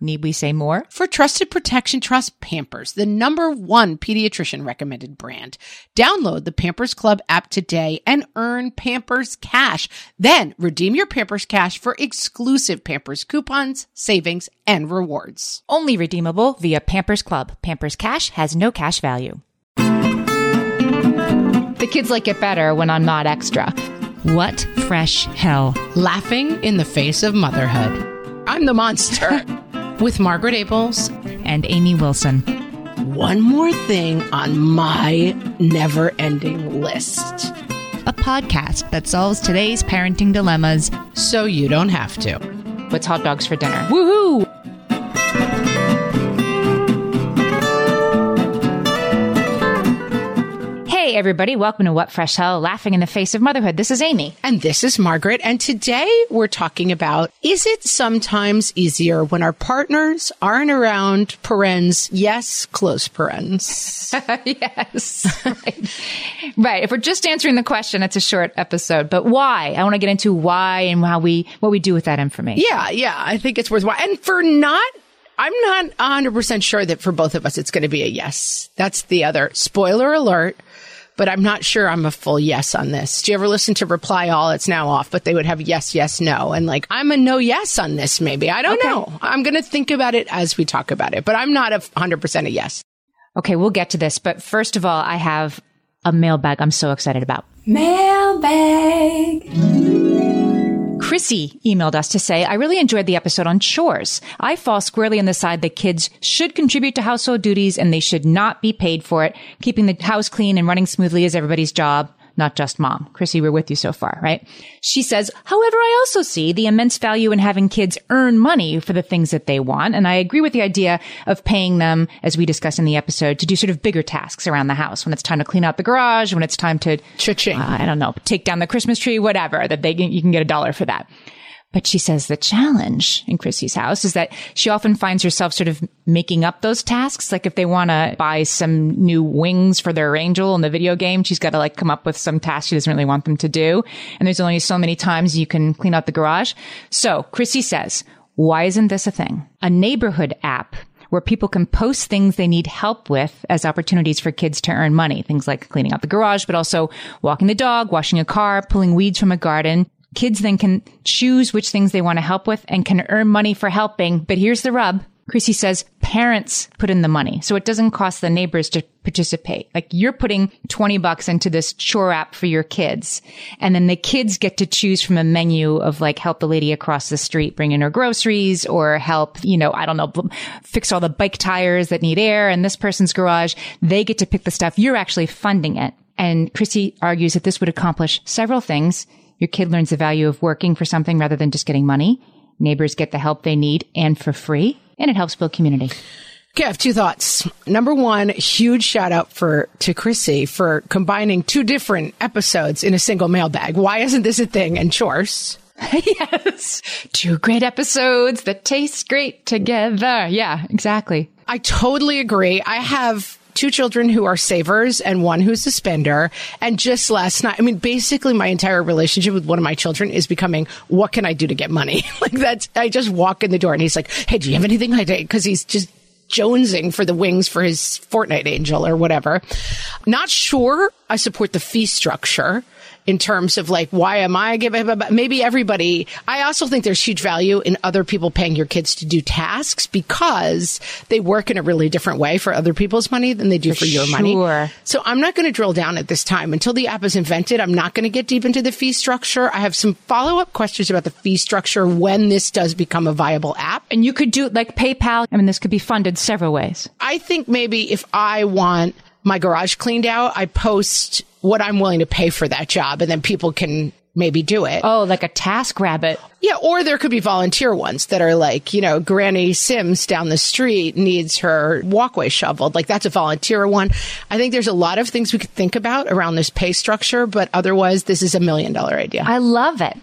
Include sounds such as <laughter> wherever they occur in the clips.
Need we say more? For trusted protection, trust Pampers, the number one pediatrician recommended brand. Download the Pampers Club app today and earn Pampers Cash. Then redeem your Pampers Cash for exclusive Pampers coupons, savings, and rewards. Only redeemable via Pampers Club. Pampers Cash has no cash value. The kids like it better when I'm not extra. What fresh hell? Laughing in the face of motherhood. I'm the monster. <laughs> With Margaret Ables And Amy Wilson. one more thing on my never ending list. A podcast that solves today's parenting dilemmas. So you don't have to. What's hot dogs for dinner? Woohoo! Hey, everybody. Welcome to What Fresh Hell Laughing in the Face of Motherhood. This is Amy. And this is Margaret. And today we're talking about is it sometimes easier when our partners aren't around parens? Yes, close parens. <laughs> yes. right. right. If we're just answering the question, it's a short episode. But why? I want to get into why and how we, what we do with that information. yeah, yeah. I think it's worthwhile. And for not, I'm not 100% sure that for both of us it's going to be a yes. That's the other spoiler alert. But I'm not sure I'm a full yes on this. Do you ever listen to Reply All? It's now off, but they would have yes, yes, no. And like, I'm a no yes on this, maybe. I don't Okay. know. I'm going to think about it as we talk about it, but I'm not a 100% a yes. Okay. We'll get to this. But first of all, I have a mailbag I'm so excited about. Mailbag. Chrissy emailed us to say, I really enjoyed the episode on chores. I fall squarely on the side that kids should contribute to household duties and they should not be paid for it. Keeping the house clean and running smoothly is everybody's job, not just mom. Chrissy, we're with you so far, right? She says, however, I also see the immense value in having kids earn money for the things that they want. And I agree with the idea of paying them, as we discussed in the episode, to do sort of bigger tasks around the house when it's time to clean out the garage, when it's time to uh, I don't know, take down the Christmas tree, whatever, that they can, you can get a dollar for that. But she says the challenge in Chrissy's house is that she often finds herself sort of making up those tasks. Like if they want to buy some new wings for their angel in the video game, she's got to like come up with some task she doesn't really want them to do. And there's only so many times you can clean out the garage. So Chrissy says, why isn't this a thing? A neighborhood app where people can post things they need help with as opportunities for kids to earn money. Things like cleaning out the garage, but also walking the dog, washing a car, pulling weeds from a garden. Kids then can choose which things they want to help with and can earn money for helping. But here's the rub. Chrissy says parents put in the money. So it doesn't cost the neighbors to participate. Like you're putting 20 bucks into this chore app for your kids. And then the kids get to choose from a menu of like help the lady across the street bring in her groceries or help, you know, I don't know, fix all the bike tires that need air in this person's garage. They get to pick the stuff. You're actually funding it. And Chrissy argues that this would accomplish several things. Your kid learns the value of working for something rather than just getting money. Neighbors get the help they need and for free. And it helps build community. Okay, I have two thoughts. Number one, huge shout out for to Chrissy for combining two different episodes in a single mailbag. Why isn't this a thing? And chores. <laughs> yes. Two great episodes that taste great together. Yeah, exactly. I totally agree. I have two children who are savers and one who's a spender. And just last night, I mean, basically my entire relationship with one of my children is becoming, what can I do to get money? <laughs> like that's, I just walk in the door and he's like, Hey, do you have anything I did? Cause he's just jonesing for the wings for his Fortnite angel or whatever. Not sure I support the fee structure. In terms of like, why am I giving, but maybe everybody, I also think there's huge value in other people paying your kids to do tasks because they work in a really different way for other people's money than they do for, For your sure. money. So I'm not going to drill down at this time until the app is invented. I'm not going to get deep into the fee structure. I have some follow up questions about the fee structure when this does become a viable app. And you could do it like PayPal. I mean, this could be funded several ways. I think maybe if I want my garage cleaned out, I post what I'm willing to pay for that job and then people can maybe do it. Oh, like a TaskRabbit. Yeah, or there could be volunteer ones that are like, you know, Granny Sims down the street needs her walkway shoveled. Like that's a volunteer one. I think there's a lot of things we could think about around this pay structure, but otherwise this is a million dollar idea. I love it.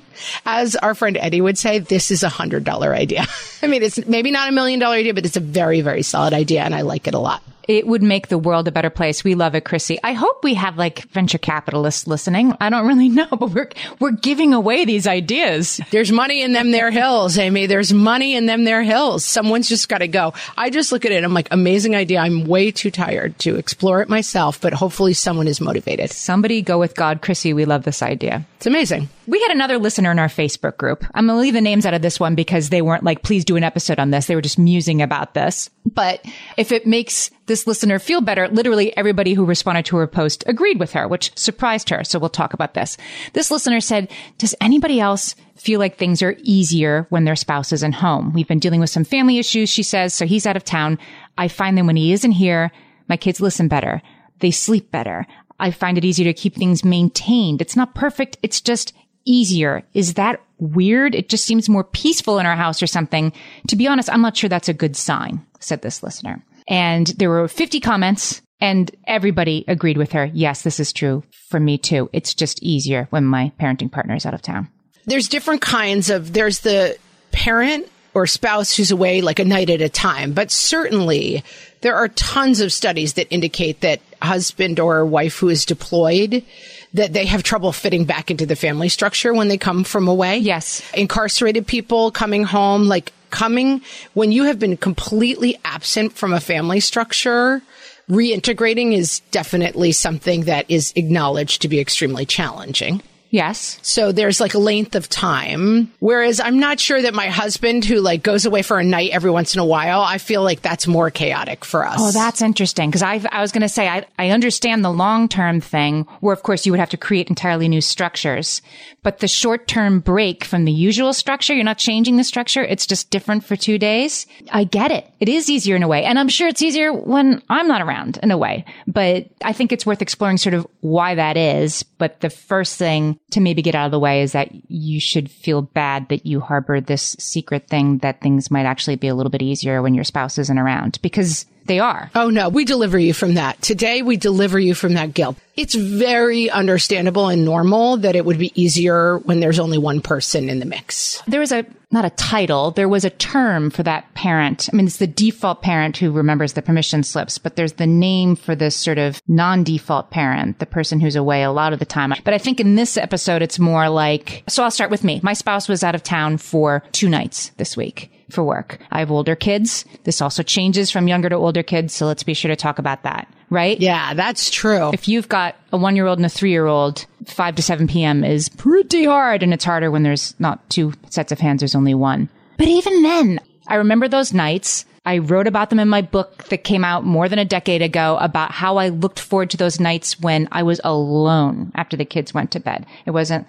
As our friend Eddie would say, this is a hundred dollar idea. <laughs> I mean, it's maybe not a million dollar idea, but it's a very, very solid idea and I like it a lot. It would make the world a better place. We love it, Chrissy. I hope we have like venture capitalists listening. I don't really <laughs> know, but we're we're giving away these ideas. There's money in them there hills, Amy. There's money in them there hills. Someone's just got to go. I just look at it. I'm like, amazing idea. I'm way too tired to explore it myself, but hopefully someone is motivated. Somebody go with God, Chrissy. We love this idea. It's amazing. We had another listener in our Facebook group. I'm going to leave the names out of this one because they weren't like, please do an episode on this. They were just musing about this. But if it makes this listener feel better, literally everybody who responded to her post agreed with her, which surprised her. So we'll talk about this. This listener said, does anybody else feel like things are easier when their spouse isn't home? We've been dealing with some family issues, she says. So he's out of town. I find that when he isn't here, my kids listen better. They sleep better. I find it easier to keep things maintained. It's not perfect. It's just easier. Is that weird? It just seems more peaceful in our house or something. To be honest, I'm not sure that's a good sign, said this listener. And there were 50 comments and everybody agreed with her. Yes, this is true for me too. It's just easier when my parenting partner is out of town. There's different kinds of, there's the parent or spouse who's away like a night at a time, but certainly there are tons of studies that indicate that husband or wife who is deployed that they have trouble fitting back into the family structure when they come from away. Yes. Incarcerated people coming home, like coming when you have been completely absent from a family structure, reintegrating is definitely something that is acknowledged to be extremely challenging. Yes. So there's like a length of time. Whereas I'm not sure that my husband who like goes away for a night every once in a while, I feel like that's more chaotic for us. Oh, that's interesting. Because I, I was going to say, I, I understand the long term thing where, of course, you would have to create entirely new structures. But the short term break from the usual structure, you're not changing the structure. It's just different for two days. I get it. It is easier in a way. And I'm sure it's easier when I'm not around in a way. But I think it's worth exploring sort of why that is. But the first thing to maybe get out of the way is that you should feel bad that you harbor this secret thing that things might actually be a little bit easier when your spouse isn't around. Because they are. Oh no, we deliver you from that. Today we deliver you from that guilt. It's very understandable and normal that it would be easier when there's only one person in the mix. There was a, not a title, there was a term for that parent. I mean, it's the default parent who remembers the permission slips, but there's the name for this sort of non-default parent, the person who's away a lot of the time. But I think in this episode, it's more like, so I'll start with me. My spouse was out of town for two nights this week for work. I have older kids. This also changes from younger to older kids. So let's be sure to talk about that, right? Yeah, that's true. If you've got a one year old and a three year old, 5 to 7 p.m. is pretty hard. And it's harder when there's not two sets of hands, there's only one. But even then, I remember those nights. I wrote about them in my book that came out more than a decade ago about how I looked forward to those nights when I was alone after the kids went to bed. It wasn't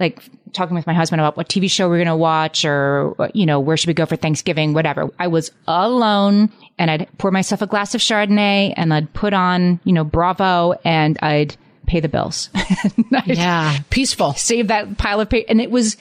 like talking with my husband about what TV show we're going to watch or, you know, where should we go for Thanksgiving, whatever. I was alone and I'd pour myself a glass of Chardonnay and I'd put on, you know, Bravo and I'd pay the bills. <laughs> Yeah, peaceful. Save that pile of paper. And it was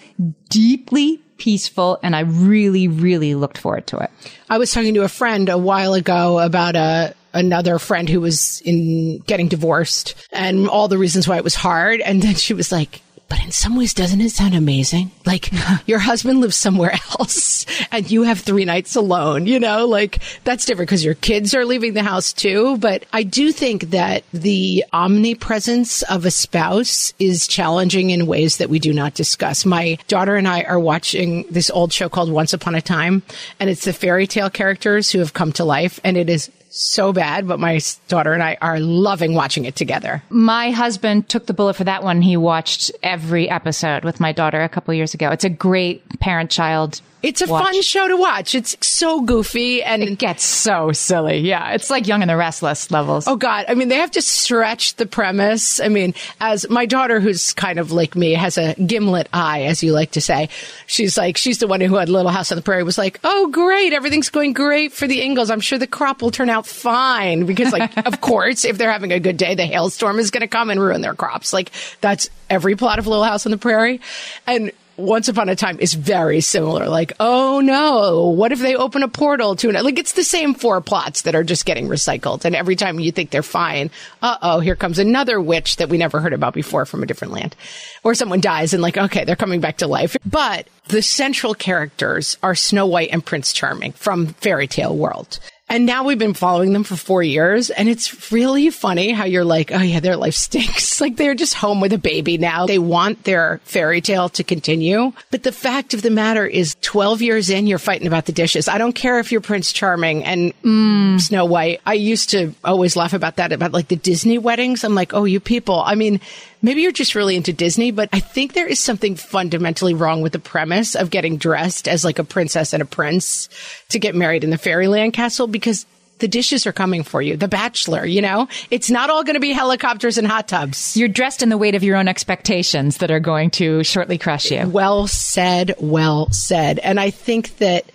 deeply peaceful and I really, really looked forward to it. I was talking to a friend a while ago about a another friend who was in getting divorced and all the reasons why it was hard and then she was like but in some ways, doesn't it sound amazing? Like <laughs> your husband lives somewhere <laughs> else and you have three nights alone, you know, like that's different because your kids are leaving the house too. But I do think that the omnipresence of a spouse is challenging in ways that we do not discuss. My daughter and I are watching this old show called Once Upon a Time and it's the fairy tale characters who have come to life and it is so bad, but my daughter and I are loving watching it together. My husband took the bullet for that one. He watched every episode with my daughter a couple years ago. It's a great parent child. It's a watch. fun show to watch. It's so goofy and It gets so silly. Yeah. It's like Young and the Restless levels. Oh God. I mean, they have to stretch the premise. I mean, as my daughter, who's kind of like me, has a gimlet eye, as you like to say. She's like, she's the one who had Little House on the Prairie was like, oh great. Everything's going great for the Ingalls. I'm sure the crop will turn out fine because like, <laughs> of course, if they're having a good day, the hailstorm is going to come and ruin their crops. Like that's every plot of Little House on the Prairie. And once Upon a Time is very similar. Like, oh no, what if they open a portal to it? Like, it's the same four plots that are just getting recycled. And every time you think they're fine, uh oh, here comes another witch that we never heard about before from a different land. Or someone dies and like, okay, they're coming back to life. But the central characters are Snow White and Prince Charming from Fairy Tale World. And now we've been following them for four years. And it's really funny how you're like, oh yeah, their life stinks. <laughs> like they're just home with a baby now. They want their fairy tale to continue. But the fact of the matter is 12 years in, you're fighting about the dishes. I don't care if you're Prince Charming and mm, Snow White. I used to always laugh about that, about like the Disney weddings. I'm like, oh, you people. I mean, maybe you're just really into Disney, but I think there is something fundamentally wrong with the premise of getting dressed as like a princess and a prince to get married in the fairyland castle because the dishes are coming for you. The bachelor, you know, it's not all going to be helicopters and hot tubs. You're dressed in the weight of your own expectations that are going to shortly crush you. Well said. Well said. And I think that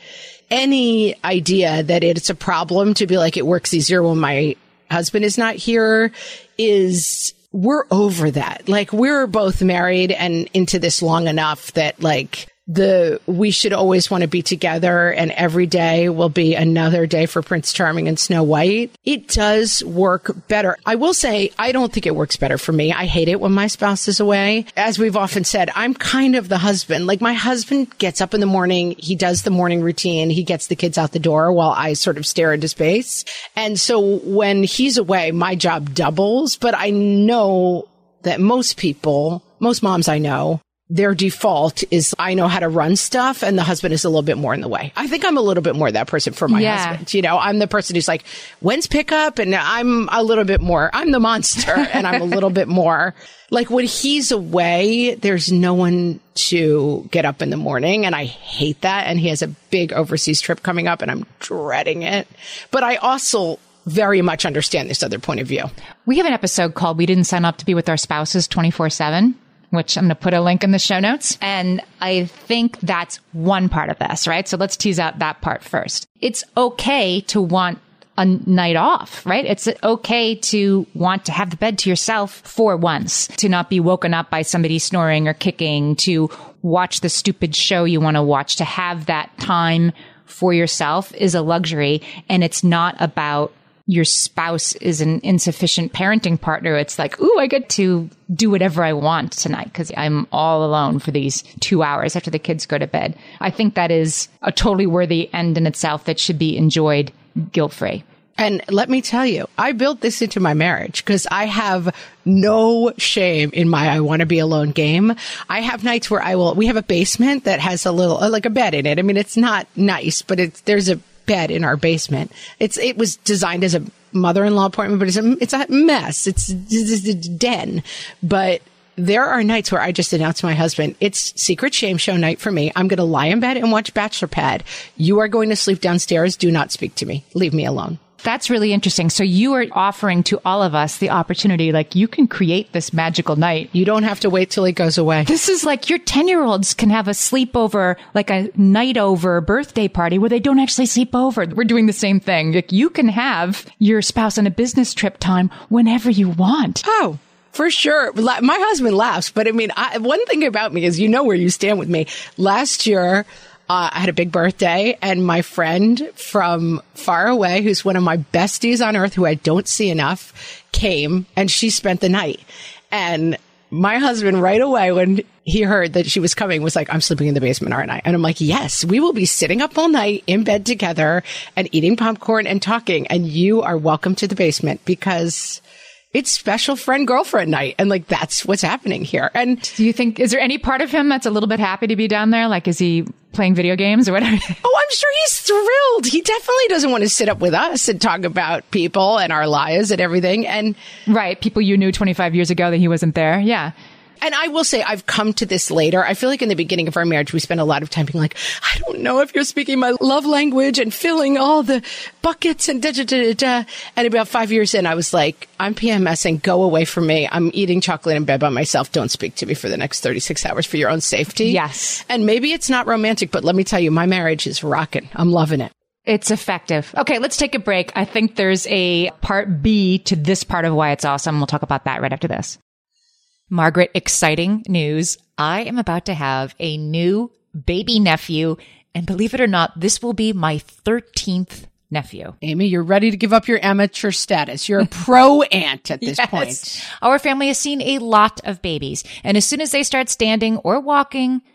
any idea that it's a problem to be like, it works easier when my husband is not here is we're over that. Like we're both married and into this long enough that like the we should always want to be together and every day will be another day for Prince Charming and Snow White. It does work better. I will say I don't think it works better for me. I hate it when my spouse is away. As we've often said, I'm kind of the husband. Like my husband gets up in the morning, he does the morning routine, he gets the kids out the door while I sort of stare into space. And so when he's away, my job doubles, but I know that most people, most moms I know their default is I know how to run stuff and the husband is a little bit more in the way. I think I'm a little bit more that person for my Yeah. husband. You know, I'm the person who's like, when's pickup? And I'm a little bit more, I'm the monster <laughs> and I'm a little bit more like when he's away, there's no one to get up in the morning. And I hate that. And he has a big overseas trip coming up and I'm dreading it. But I also very much understand this other point of view. We have an episode called We Didn't Sign Up to Be With Our Spouses 24 7, which I'm going to put a link in the show notes. And I think that's one part of this, right? So let's tease out that part first. It's okay to want a night off, right? It's okay to want to have the bed to yourself for once, to not be woken up by somebody snoring or kicking, to watch the stupid show you want to watch, to have that time for yourself is a luxury. And it's not about your spouse is an insufficient parenting partner. It's like, ooh, I get to do whatever I want tonight because I'm all alone for these two hours after the kids go to bed. I think that is a totally worthy end in itself that should be enjoyed guilt free. And let me tell you, I built this into my marriage because I have no shame in my I want to be alone game. I have nights where I will, we have a basement that has a little, like a bed in it. I mean, it's not nice, but it's, there's a bed in our basement. It's, it was designed as a mother-in-law appointment, but it's a, it's a mess. It's, it's a den, but there are nights where I just announce to my husband, it's secret shame show night for me. I'm going to lie in bed and watch Bachelor Pad. You are going to sleep downstairs. Do not speak to me. Leave me alone. That's really interesting. So you are offering to all of us the opportunity, like you can create this magical night. You don't have to wait till he goes away. This is like your 10 year olds can have a sleepover, like a night over birthday party where they don't actually sleep over. We're doing the same thing. Like you can have your spouse on a business trip time whenever you want. Oh, for sure. My husband laughs, but I mean, I, one thing about me is you know where you stand with me. Last year, uh, I had a big birthday and my friend from far away, who's one of my besties on earth who I don't see enough, came and she spent the night. And my husband right away when he heard that she was coming was like, I'm sleeping in the basement, aren't I? And I'm like, yes, we will be sitting up all night in bed together and eating popcorn and talking. And you are welcome to the basement because it's special friend girlfriend night. And like, that's what's happening here. And Do you think, is there any part of him that's a little bit happy to be down there? Like, is he playing video games or whatever. <laughs> Oh, I'm sure he's thrilled. He definitely doesn't want to sit up with us and talk about people and our lives and everything. And right. People you knew 25 years ago that he wasn't there. Yeah. And I will say, I've come to this later. I feel like in the beginning of our marriage, we spent a lot of time being like, I don't know if you're speaking my love language and filling all the buckets and da da da da da. And about five years in, I was like, I'm PMSing. Go away from me. I'm eating chocolate in bed by myself. Don't speak to me for the next 36 hours for your own safety. Yes. And maybe it's not romantic, but let me tell you, my marriage is rocking. I'm loving it. It's effective. Okay, let's take a break. I think there's a part B to this part of why it's awesome. We'll talk about that right after this. Margaret, exciting news. I am about to have a new baby nephew. And believe it or not, this will be my 13th nephew. Amy, you're ready to give up your amateur status. You're a pro <laughs> aunt at this yes. point. Our family has seen a lot of babies. And as soon as they start standing or walking,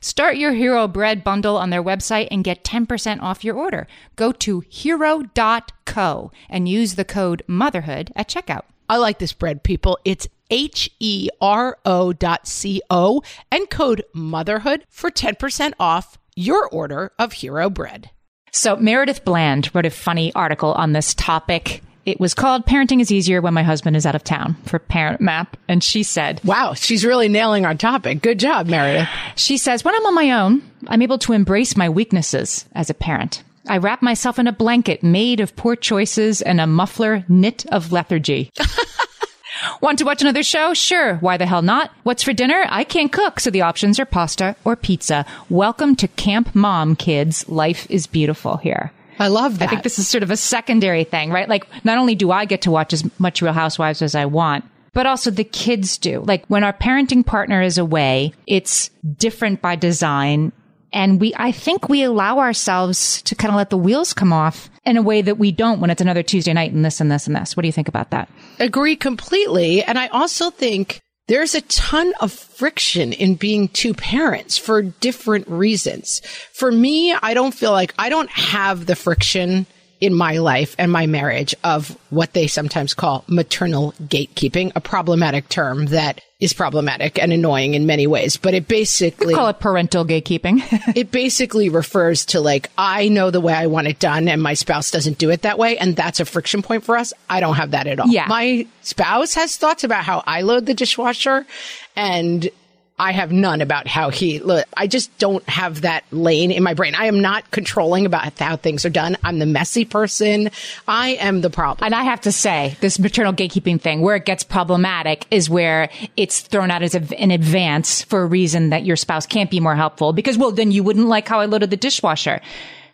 Start your Hero Bread bundle on their website and get 10% off your order. Go to hero.co and use the code motherhood at checkout. I like this bread, people. It's H E R O dot C O and code motherhood for 10% off your order of Hero Bread. So, Meredith Bland wrote a funny article on this topic it was called Parenting is Easier When My Husband is Out of Town for Parent Map. And she said, Wow, she's really nailing our topic. Good job, Meredith. She says, When I'm on my own, I'm able to embrace my weaknesses as a parent. I wrap myself in a blanket made of poor choices and a muffler knit of lethargy. <laughs> Want to watch another show? Sure. Why the hell not? What's for dinner? I can't cook, so the options are pasta or pizza. Welcome to Camp Mom, kids. Life is beautiful here. I love that. I think this is sort of a secondary thing, right? Like, not only do I get to watch as much Real Housewives as I want, but also the kids do. Like, when our parenting partner is away, it's different by design. And we, I think we allow ourselves to kind of let the wheels come off in a way that we don't when it's another Tuesday night and this and this and this. What do you think about that? Agree completely. And I also think there's a ton of friction in being two parents for different reasons. For me, I don't feel like I don't have the friction in my life and my marriage of what they sometimes call maternal gatekeeping, a problematic term that is problematic and annoying in many ways, but it basically call it parental gatekeeping. <laughs> it basically refers to like I know the way I want it done and my spouse doesn't do it that way and that's a friction point for us. I don't have that at all. Yeah. My spouse has thoughts about how I load the dishwasher and I have none about how he look. I just don't have that lane in my brain. I am not controlling about how things are done. I'm the messy person. I am the problem. And I have to say, this maternal gatekeeping thing, where it gets problematic is where it's thrown out as a, in advance for a reason that your spouse can't be more helpful because, well, then you wouldn't like how I loaded the dishwasher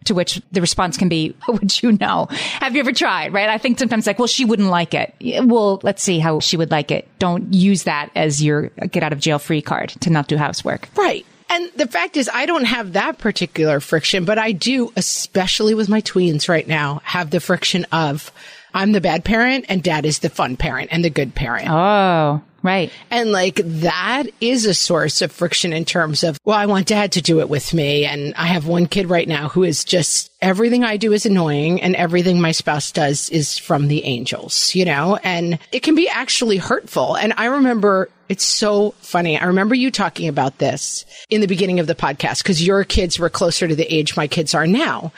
to which the response can be, <laughs> would you know? Have you ever tried? Right? I think sometimes like, well, she wouldn't like it. Well, let's see how she would like it. Don't use that as your get out of jail free card to not do housework. Right. And the fact is, I don't have that particular friction, but I do, especially with my tweens right now, have the friction of I'm the bad parent and dad is the fun parent and the good parent. Oh. Right. And like that is a source of friction in terms of, well, I want dad to do it with me. And I have one kid right now who is just everything I do is annoying and everything my spouse does is from the angels, you know, and it can be actually hurtful. And I remember it's so funny. I remember you talking about this in the beginning of the podcast because your kids were closer to the age my kids are now.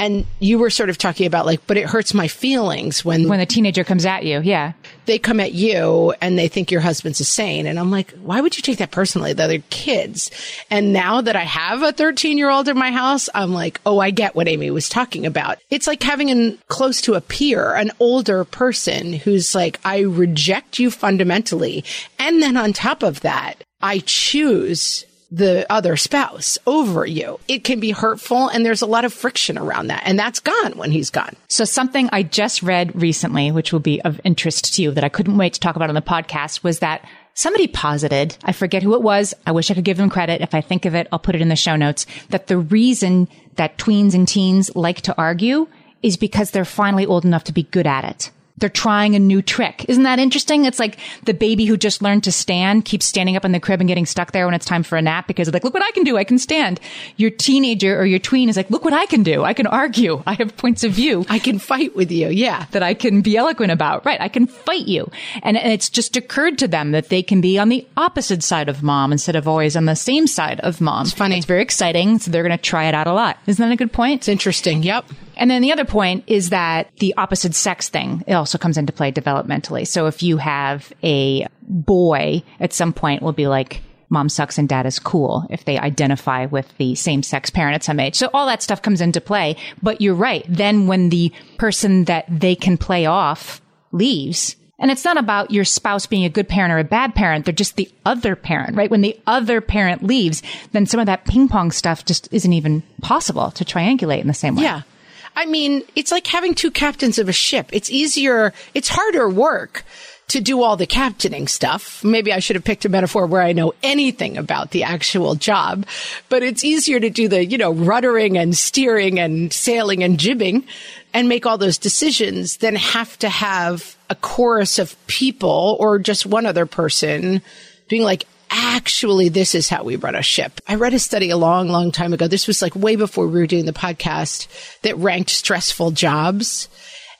And you were sort of talking about like, but it hurts my feelings when when a teenager comes at you. Yeah. They come at you and they think your husband's insane. And I'm like, why would you take that personally? The other kids. And now that I have a 13 year old in my house, I'm like, oh, I get what Amy was talking about. It's like having an close to a peer, an older person who's like, I reject you fundamentally. And then on top of that, I choose the other spouse over you. It can be hurtful and there's a lot of friction around that. And that's gone when he's gone. So something I just read recently, which will be of interest to you that I couldn't wait to talk about on the podcast was that somebody posited, I forget who it was. I wish I could give them credit. If I think of it, I'll put it in the show notes that the reason that tweens and teens like to argue is because they're finally old enough to be good at it they're trying a new trick. Isn't that interesting? It's like the baby who just learned to stand keeps standing up in the crib and getting stuck there when it's time for a nap because it's like, look what I can do. I can stand. Your teenager or your tween is like, look what I can do. I can argue. I have points of view. I can fight with you. Yeah. That I can be eloquent about. Right. I can fight you. And, and it's just occurred to them that they can be on the opposite side of mom instead of always on the same side of mom. It's funny. It's very exciting. So they're going to try it out a lot. Isn't that a good point? It's interesting. Yep. And then the other point is that the opposite sex thing, it also comes into play developmentally. So if you have a boy at some point will be like, mom sucks and dad is cool if they identify with the same sex parent at some age. So all that stuff comes into play. But you're right. Then when the person that they can play off leaves, and it's not about your spouse being a good parent or a bad parent. They're just the other parent, right? When the other parent leaves, then some of that ping pong stuff just isn't even possible to triangulate in the same way. Yeah. I mean, it's like having two captains of a ship. It's easier, it's harder work to do all the captaining stuff. Maybe I should have picked a metaphor where I know anything about the actual job, but it's easier to do the, you know, ruddering and steering and sailing and jibbing and make all those decisions than have to have a chorus of people or just one other person being like, actually, this is how we run a ship. I read a study a long, long time ago. This was like way before we were doing the podcast that ranked stressful jobs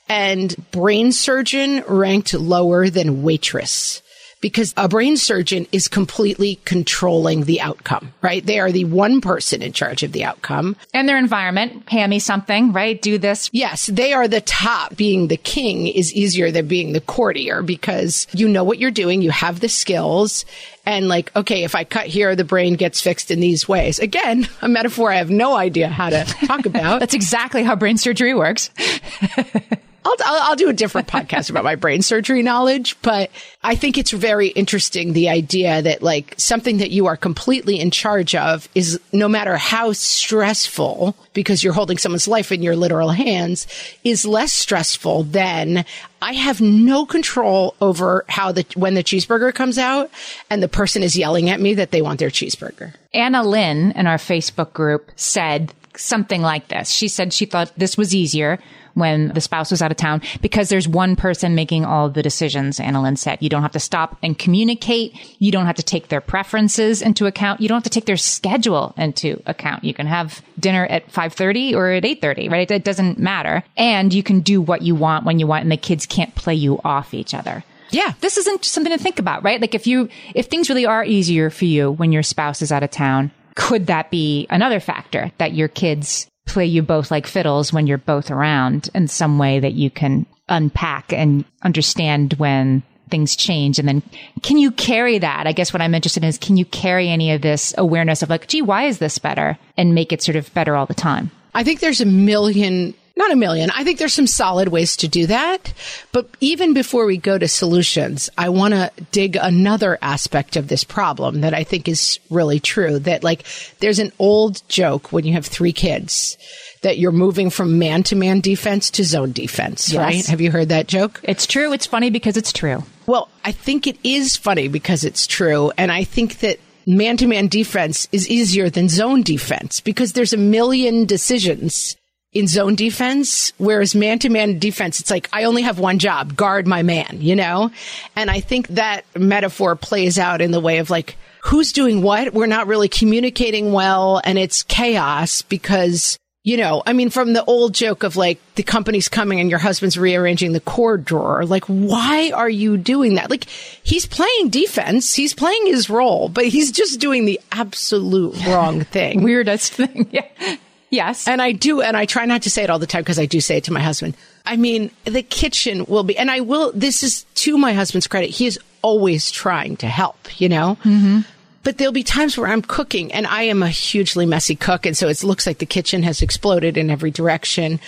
and brain surgeon ranked lower than waitress because a brain surgeon is completely controlling the outcome, right? They are the one person in charge of the outcome. And their environment, hand me something, right? Do this. Yes, they are the top. Being the king is easier than being the courtier because you know what you're doing, you have the skills. And like, okay, if I cut here, the brain gets fixed in these ways. Again, a metaphor I have no idea how to talk about. <laughs> That's exactly how brain surgery works. <laughs> I'll, I'll, do a different <laughs> podcast about my brain surgery knowledge, but I think it's very interesting the idea that like something that you are completely in charge of is no matter how stressful, because you're holding someone's life in your literal hands, is less stressful than I have no control over how the when the cheeseburger comes out and the person is yelling at me that they want their cheeseburger. Anna Lynn in our Facebook group said something like this. She said she thought this was easier when the spouse was out of town because there's one person making all the decisions, Annalyn said. You don't have to stop and communicate. You don't have to take their preferences into account. You don't have to take their schedule into account. You can have dinner at 5.30 or at 8.30, right? It doesn't matter. And you can do what you want when you want and the kids can't play you off each other. Yeah. This isn't something to think about, right? Like if you, if things really are easier for you when your spouse is out of town, could that be another factor that your kids play you both like fiddles when you're both around in some way that you can unpack and understand when things change. And then can you carry that? I guess what I'm interested in is can you carry any of this awareness of like, gee, why is this better? And make it sort of better all the time. I think there's a million not a million. I think there's some solid ways to do that. But even before we go to solutions, I want to dig another aspect of this problem that I think is really true. That like there's an old joke when you have three kids that you're moving from man to man defense to zone defense, Yes. right? Have you heard that joke? It's true. It's funny because it's true. Well, I think it is funny because it's true. And I think that man to man defense is easier than zone defense because there's a million decisions in zone defense, whereas man to man defense, it's like, I only have one job, guard my man, you know? And I think that metaphor plays out in the way of like, who's doing what? We're not really communicating well and it's chaos because you know, I mean, from the old joke of like the company's coming and your husband's rearranging the cord drawer. Like, why are you doing that? Like, he's playing defense. He's playing his role, but he's just doing the absolute <laughs> wrong thing. Weirdest thing. <laughs> Yeah. Yes. And I do, and I try not to say it all the time because I do say it to my husband. I mean, the kitchen will be, and I will, this is to my husband's credit. He is always trying to help, you know? Mm-hmm. But there'll be times where I'm cooking and I am a hugely messy cook. And so it looks like the kitchen has exploded in every direction.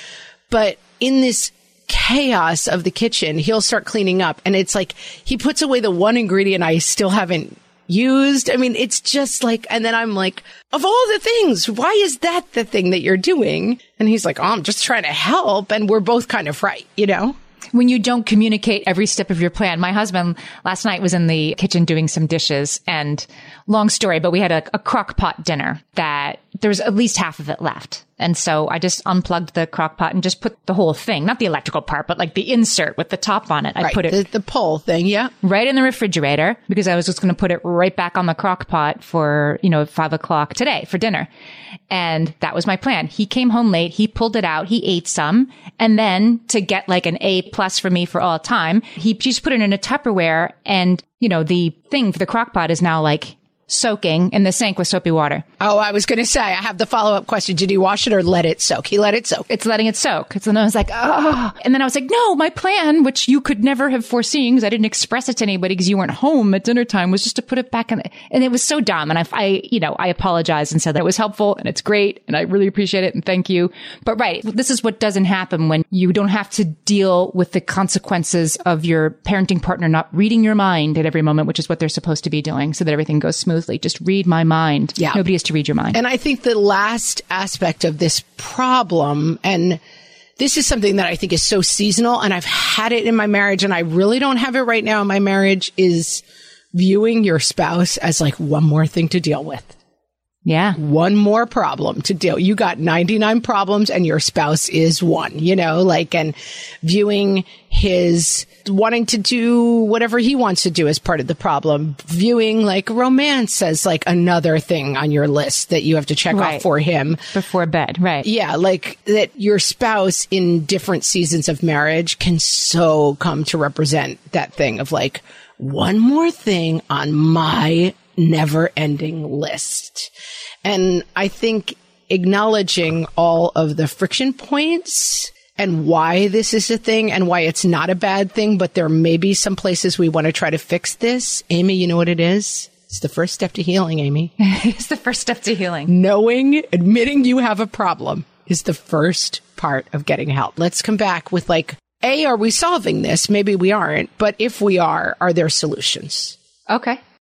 But in this chaos of the kitchen, he'll start cleaning up and it's like he puts away the one ingredient I still haven't used. I mean, it's just like, and then I'm like, of all the things, why is that the thing that you're doing? And he's like, oh, I'm just trying to help. And we're both kind of right, you know? when you don't communicate every step of your plan. My husband last night was in the kitchen doing some dishes and long story, but we had a, a crock pot dinner that there was at least half of it left. And so I just unplugged the crock pot and just put the whole thing, not the electrical part, but like the insert with the top on it. I Right. put it the, the pole thing. Yeah. right in the refrigerator because I was just going to put it right back on the crock pot for, you know, five o'clock today for dinner. And that was my plan. He came home late. He pulled it out. He ate some. And then to get like an A plus for me for all time, he just put it in a Tupperware and, you know, the thing for the crock pot is now like soaking in the sink with soapy water. Oh, I was going to say, I have the follow up question. Did he wash it or let it soak? He let it soak. It's letting it soak. And then I was like, oh. And then I was like, no, my plan, which you could never have foreseen because I didn't express it to anybody because you weren't home at dinner time, was just to put it back in. The, and it was so dumb. And I, I, you know, I apologized and said that it was helpful and it's great and I really appreciate it and thank you. But right, this is what doesn't happen when you don't have to deal with the consequences of your parenting partner not reading your mind at every moment, which is what they're supposed to be doing so that everything goes Just read my mind. Yeah. Nobody has to read your mind. And I think the last aspect of this problem, and this is something that I think is so seasonal, and I've had it in my marriage, and I really don't have it right now in my marriage, is viewing your spouse as like one more thing to deal with. Yeah. One more problem to deal. You got 99 problems and your spouse is one, you know, like, and viewing his wanting to do whatever he wants to do as part of the problem, viewing like romance as like another thing on your list that you have to check Right. off for him. Before bed. Right. Yeah, like that your spouse in different seasons of marriage can so come to represent that thing of like one more thing on my never ending list. And I think acknowledging all of the friction points and why this is a thing and why it's not a bad thing, but there may be some places we want to try to fix this. Amy, you know what it is? It's the first step to healing, Amy <laughs> it's the first step to healing. knowing, admitting you have a problem is the first part of getting help. Let's come back with like, A, are we solving this? Maybe we aren't, but if we are, are there solutions? Okay.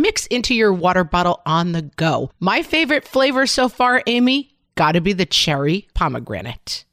mix into your water bottle on the go. My favorite flavor so far, Amy, gotta be the cherry pomegranate.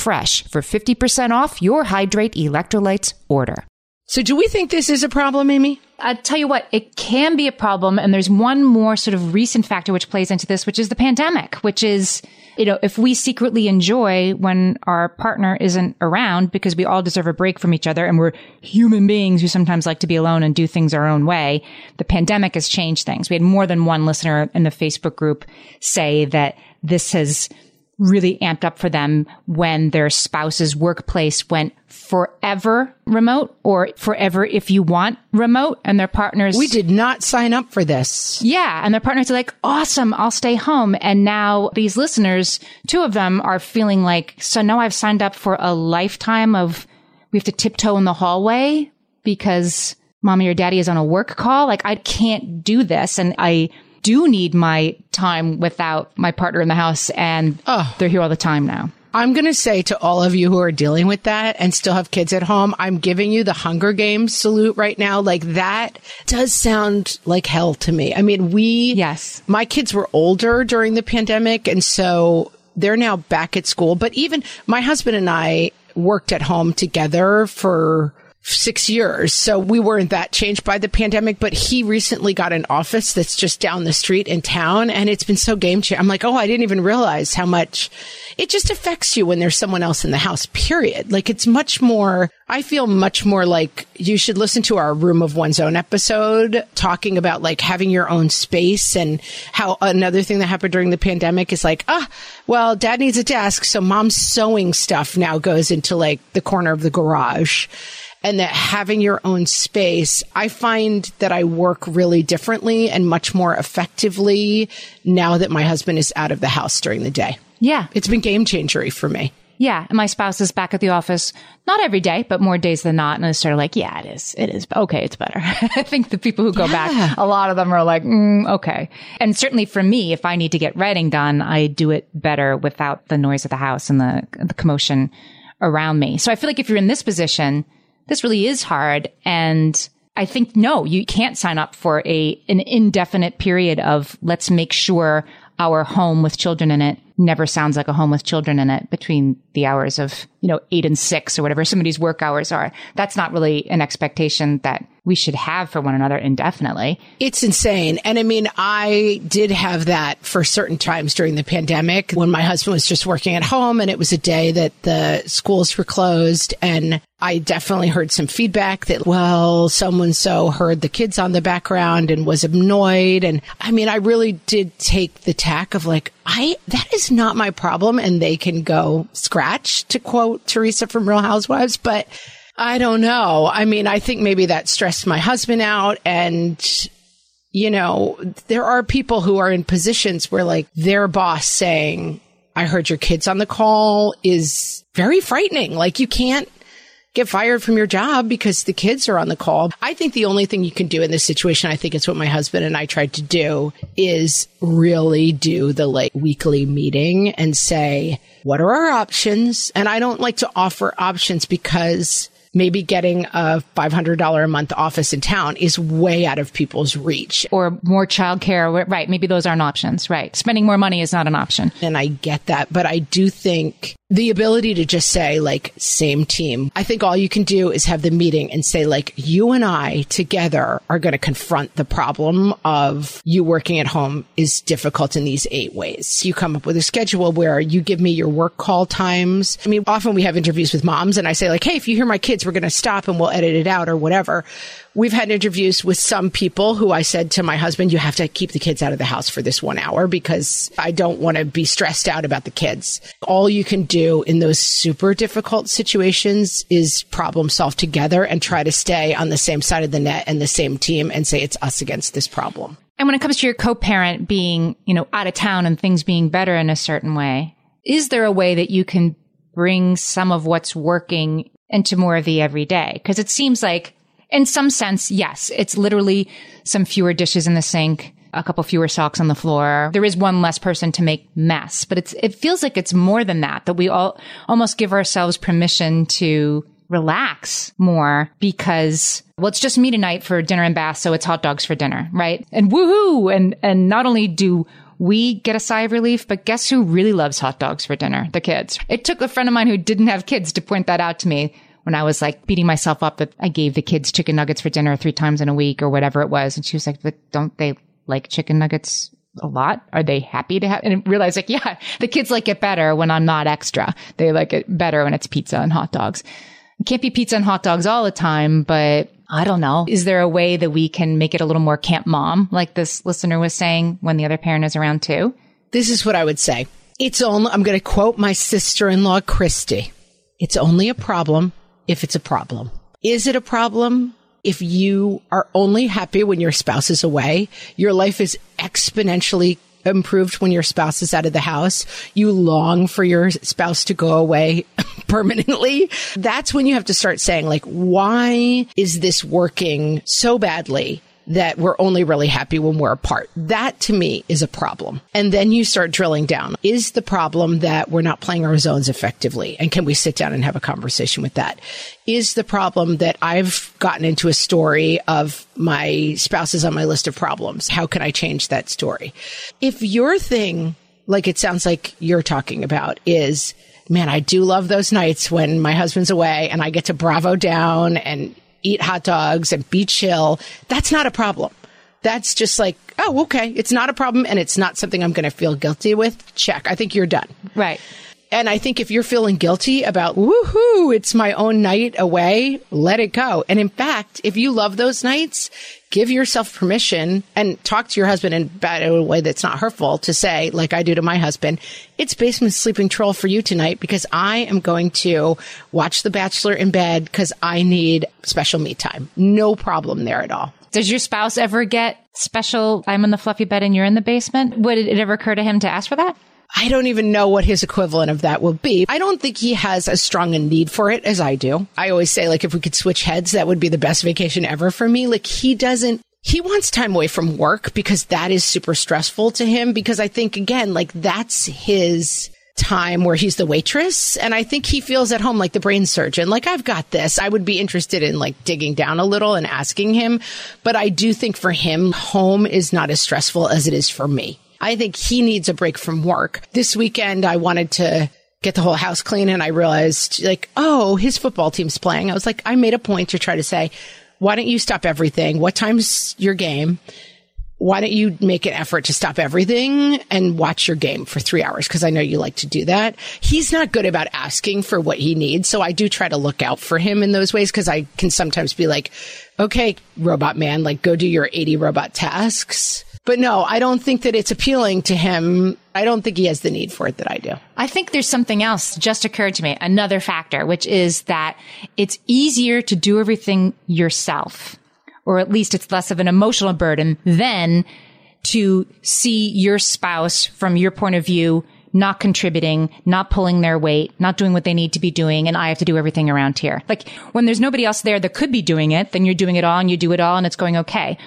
for 50% off your Hydrate electrolytes order. So, do we think this is a problem, Amy? I tell you what, it can be a problem. And there's one more sort of recent factor which plays into this, which is the pandemic, which is, you know, if we secretly enjoy when our partner isn't around because we all deserve a break from each other and we're human beings who sometimes like to be alone and do things our own way, the pandemic has changed things. We had more than one listener in the Facebook group say that this has really amped up for them when their spouse's workplace went forever remote or forever if you want remote and their partners We did not sign up for this. yeah and their partners are like awesome I'll stay home. And now these listeners two of them are feeling like so now I've signed up for a lifetime of we have to tiptoe in the hallway because mommy or daddy is on a work call? Like I can't do this. And I do need my time without my partner in the house and oh. they're here all the time now. I'm going to say to all of you who are dealing with that and still have kids at home, I'm giving you the Hunger Games salute right now. Like that does sound like hell to me. I mean, we, Yes. my kids were older during the pandemic. And so they're now back at school. But even my husband and I worked at home together for six years. So we weren't that changed by the pandemic, but he recently got an office that's just down the street in town. And it's been so game changing. I'm like, oh, I didn't even realize how much it just affects you when there's someone else in the house, period. Like it's much more, I feel much more like you should listen to our room of one's own episode talking about like having your own space and how another thing that happened during the pandemic is like, ah, well, dad needs a desk. So mom's sewing stuff now goes into like the corner of the garage and that having your own space, I find that I work really differently and much more effectively now that my husband is out of the house during the day. Yeah. It's been game changery for me. Yeah. And my spouse is back at the office, not every day, but more days than not. And it's sort of like, yeah, it is. It is. Okay. It's better. <laughs> I think the people who go back, a lot of them are like, mm, okay. And certainly for me, if I need to get writing done, I do it better without the noise of the house and the, the commotion around me. So I feel like if you're in this position, this really is hard. And I think, no, you can't sign up for a, an indefinite period of let's make sure our home with children in it never sounds like a home with children in it between the hours of, you know, eight and six or whatever somebody's work hours are. That's not really an expectation that we should have for one another indefinitely. It's insane. And I mean, I did have that for certain times during the pandemic when my husband was just working at home and it was a day that the schools were closed. And I definitely heard some feedback that, well, someone so heard the kids on the background and was annoyed. And I mean, I really did take the tack of like, I, that is not my problem. And they can go scratch to quote Teresa from Real Housewives. But I don't know. I mean, I think maybe that stressed my husband out and you know, there are people who are in positions where like their boss saying, I heard your kids on the call is very frightening. Like you can't get fired from your job because the kids are on the call. I think the only thing you can do in this situation, I think it's what my husband and I tried to do is really do the like weekly meeting and say, what are our options? And I don't like to offer options because maybe getting a $500 a month office in town is way out of people's reach. Or more childcare. Right. Maybe those aren't options. Right. Spending more money is not an option. And I get that. But I do think the ability to just say like same team. I think all you can do is have the meeting and say like you and I together are going to confront the problem of you working at home is difficult in these eight ways. You come up with a schedule where you give me your work call times. I mean, often we have interviews with moms and I say like, Hey, if you hear my kids, we're going to stop and we'll edit it out or whatever. We've had interviews with some people who I said to my husband, you have to keep the kids out of the house for this one hour because I don't want to be stressed out about the kids. All you can do in those super difficult situations is problem solve together and try to stay on the same side of the net and the same team and say it's us against this problem. And when it comes to your co-parent being, you know, out of town and things being better in a certain way, is there a way that you can bring some of what's working into more of the everyday? Because it seems like in some sense, yes, it's literally some fewer dishes in the sink, a couple fewer socks on the floor. There is one less person to make mess, but it's, it feels like it's more than that, that we all almost give ourselves permission to relax more because well it's just me tonight for dinner and bath so it's hot dogs for dinner right and woohoo and and not only do we get a sigh of relief, but guess who really loves hot dogs for dinner? The kids. It took a friend of mine who didn't have kids to point that out to me when I was like beating myself up that I gave the kids chicken nuggets for dinner three times in a week or whatever it was. And she was like, but don't they like chicken nuggets a lot? Are they happy to have? And I realized like, <laughs> yeah, the kids like it better when I'm not extra. They like it better when it's pizza and hot dogs. It can't be pizza and hot dogs all the time, but I don't know. Is there a way that we can make it a little more camp mom, like this listener was saying when the other parent is around too? This is what I would say. It's only, I'm going to quote my sister-in-law, Christy. It's only a problem if it's a problem. Is it a problem? If you are only happy when your spouse is away, your life is exponentially improved when your spouse is out of the house. You long for your spouse to go away <laughs> permanently. That's when you have to start saying like, why is this working so badly? That we're only really happy when we're apart. That to me is a problem. And then you start drilling down. Is the problem that we're not playing our zones effectively? And can we sit down and have a conversation with that? Is the problem that I've gotten into a story of my spouse is on my list of problems? How can I change that story? If your thing, like it sounds like you're talking about, is man, I do love those nights when my husband's away and I get to bravo down and eat hot dogs and be chill. That's not a problem. That's just like, oh, okay. It's not a problem and it's not something I'm going to feel guilty with. Check. I think you're done. Right. And I think if you're feeling guilty about, woohoo, it's my own night away, let it go. And in fact, if you love those nights, give yourself permission and talk to your husband in a way that's not hurtful to say, like I do to my husband, it's basement sleeping troll for you tonight because I am going to watch The Bachelor in bed because I need special me time. No problem there at all. Does your spouse ever get special? I'm in the fluffy bed and you're in the basement. Would it ever occur to him to ask for that? I don't even know what his equivalent of that will be. I don't think he has as strong a need for it as I do. I always say, like, if we could switch heads, that would be the best vacation ever for me. Like, he doesn't, he wants time away from work because that is super stressful to him. Because I think, again, like, that's his time where he's the waitress. And I think he feels at home like the brain surgeon. Like, I've got this. I would be interested in like digging down a little and asking him. But I do think for him, home is not as stressful as it is for me. I think he needs a break from work. This weekend, I wanted to get the whole house clean and I realized like, oh, his football team's playing. I was like, I made a point to try to say, why don't you stop everything? What time's your game? Why don't you make an effort to stop everything and watch your game for three hours? Cause I know you like to do that. He's not good about asking for what he needs. So I do try to look out for him in those ways. Cause I can sometimes be like, okay, robot man, like go do your 80 robot tasks but no, I don't think that it's appealing to him. I don't think he has the need for it that I do. I think there's something else just occurred to me, another factor, which is that it's easier to do everything yourself, or at least it's less of an emotional burden than to see your spouse from your point of view not contributing, not pulling their weight, not doing what they need to be doing, and I have to do everything around here. Like when there's nobody else there that could be doing it, then you're doing it all and you do it all and it's going okay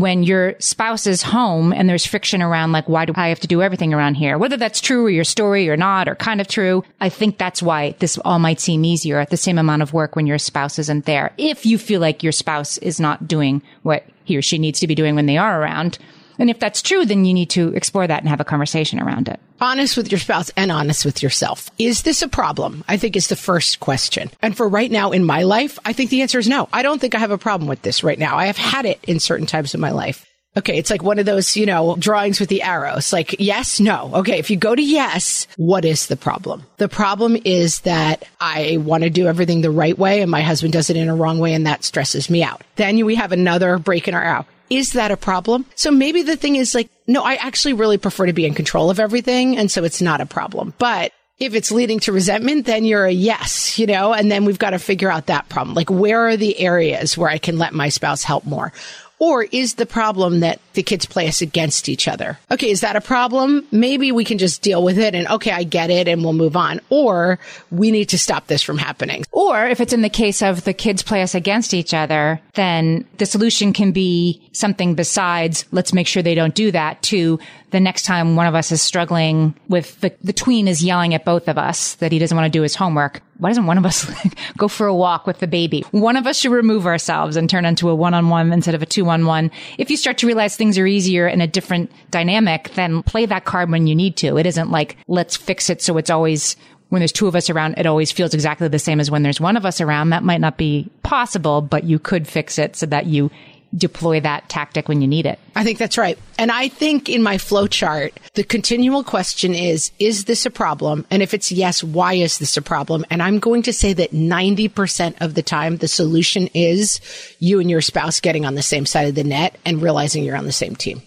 when your spouse is home and there's friction around like, why do I have to do everything around here? Whether that's true or your story or not, or kind of true. I think that's why this all might seem easier at the same amount of work when your spouse isn't there. If you feel like your spouse is not doing what he or she needs to be doing when they are around. And if that's true, then you need to explore that and have a conversation around it. Honest with your spouse and honest with yourself. Is this a problem? I think is the first question. And for right now in my life, I think the answer is no. I don't think I have a problem with this right now. I have had it in certain times of my life. Okay, it's like one of those, you know, drawings with the arrows. Like, yes, no. Okay, if you go to yes, what is the problem? The problem is that I want to do everything the right way and my husband does it in a wrong way and that stresses me out. Then we have another break in our arrow. Is that a problem? So maybe the thing is like, no, I actually really prefer to be in control of everything. And so it's not a problem. But if it's leading to resentment, then you're a yes, you know, and then we've got to figure out that problem. Like, where are the areas where I can let my spouse help more? Or is the problem that the kids play us against each other? Okay, is that a problem? Maybe we can just deal with it and okay, I get it and we'll move on. Or we need to stop this from happening. Or if it's in the case of the kids play us against each other, then the solution can be something besides let's make sure they don't do that to the next time one of us is struggling with the, the tween is yelling at both of us that he doesn't want to do his homework. Why doesn't one of us <laughs> go for a walk with the baby? One of us should remove ourselves and turn into a one on one instead of a two on one. If you start to realize things are easier in a different dynamic, then play that card when you need to. It isn't like, let's fix it so it's always when there's two of us around, it always feels exactly the same as when there's one of us around. That might not be possible, but you could fix it so that you deploy that tactic when you need it. I think that's right. And I think in my flow chart, the continual question is, is this a problem? And if it's yes, why is this a problem? And I'm going to say that 90% of the time, the solution is you and your spouse getting on the same side of the net and realizing you're on the same team.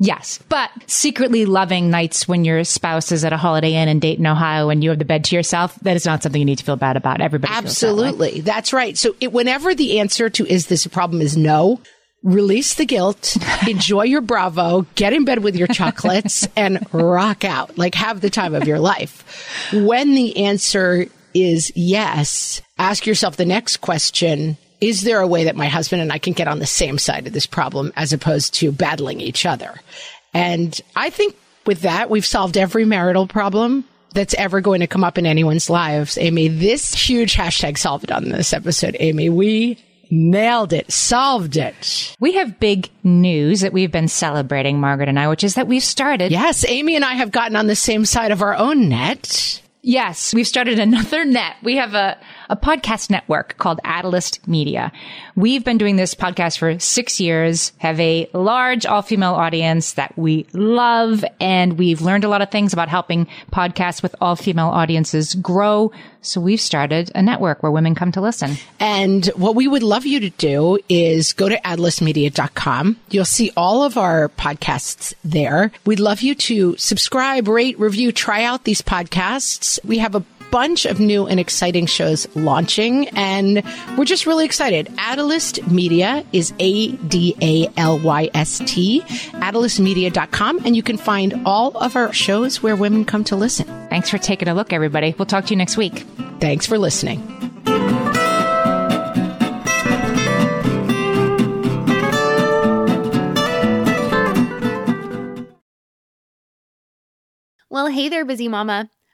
Yes, but secretly loving nights when your spouse is at a Holiday Inn in Dayton, Ohio, and you have the bed to yourself, that is not something you need to feel bad about. Everybody Absolutely. That That's right. So it, whenever the answer to is this a problem is no, release the guilt, <laughs> enjoy your Bravo, get in bed with your chocolates <laughs> and rock out. Like have the time of your life. When the answer is yes, ask yourself the next question. Is there a way that my husband and I can get on the same side of this problem as opposed to battling each other? And I think with that, we've solved every marital problem that's ever going to come up in anyone's lives. Amy, this huge hashtag solved on this episode, Amy. We Nailed it. Solved it. We have big news that we've been celebrating, Margaret and I, which is that we've started. Yes, Amy and I have gotten on the same side of our own net. Yes, we've started another net. We have a, a podcast network called Adalyst Media. We've been doing this podcast for six years, have a large all female audience that we love, and we've learned a lot of things about helping podcasts with all female audiences grow. So we've started a network where women come to listen. And what we would love you to do is go to adalystmedia.com. You'll see all of our podcasts there. We'd love you to subscribe, rate, review, try out these podcasts. We have a bunch of new and exciting shows launching, and we're just really excited. Adalyst Media is A D A L Y S T, adalystmedia.com, and you can find all of our shows where women come to listen. Thanks for taking a look, everybody. We'll talk to you next week. Thanks for listening. Well, hey there, busy mama.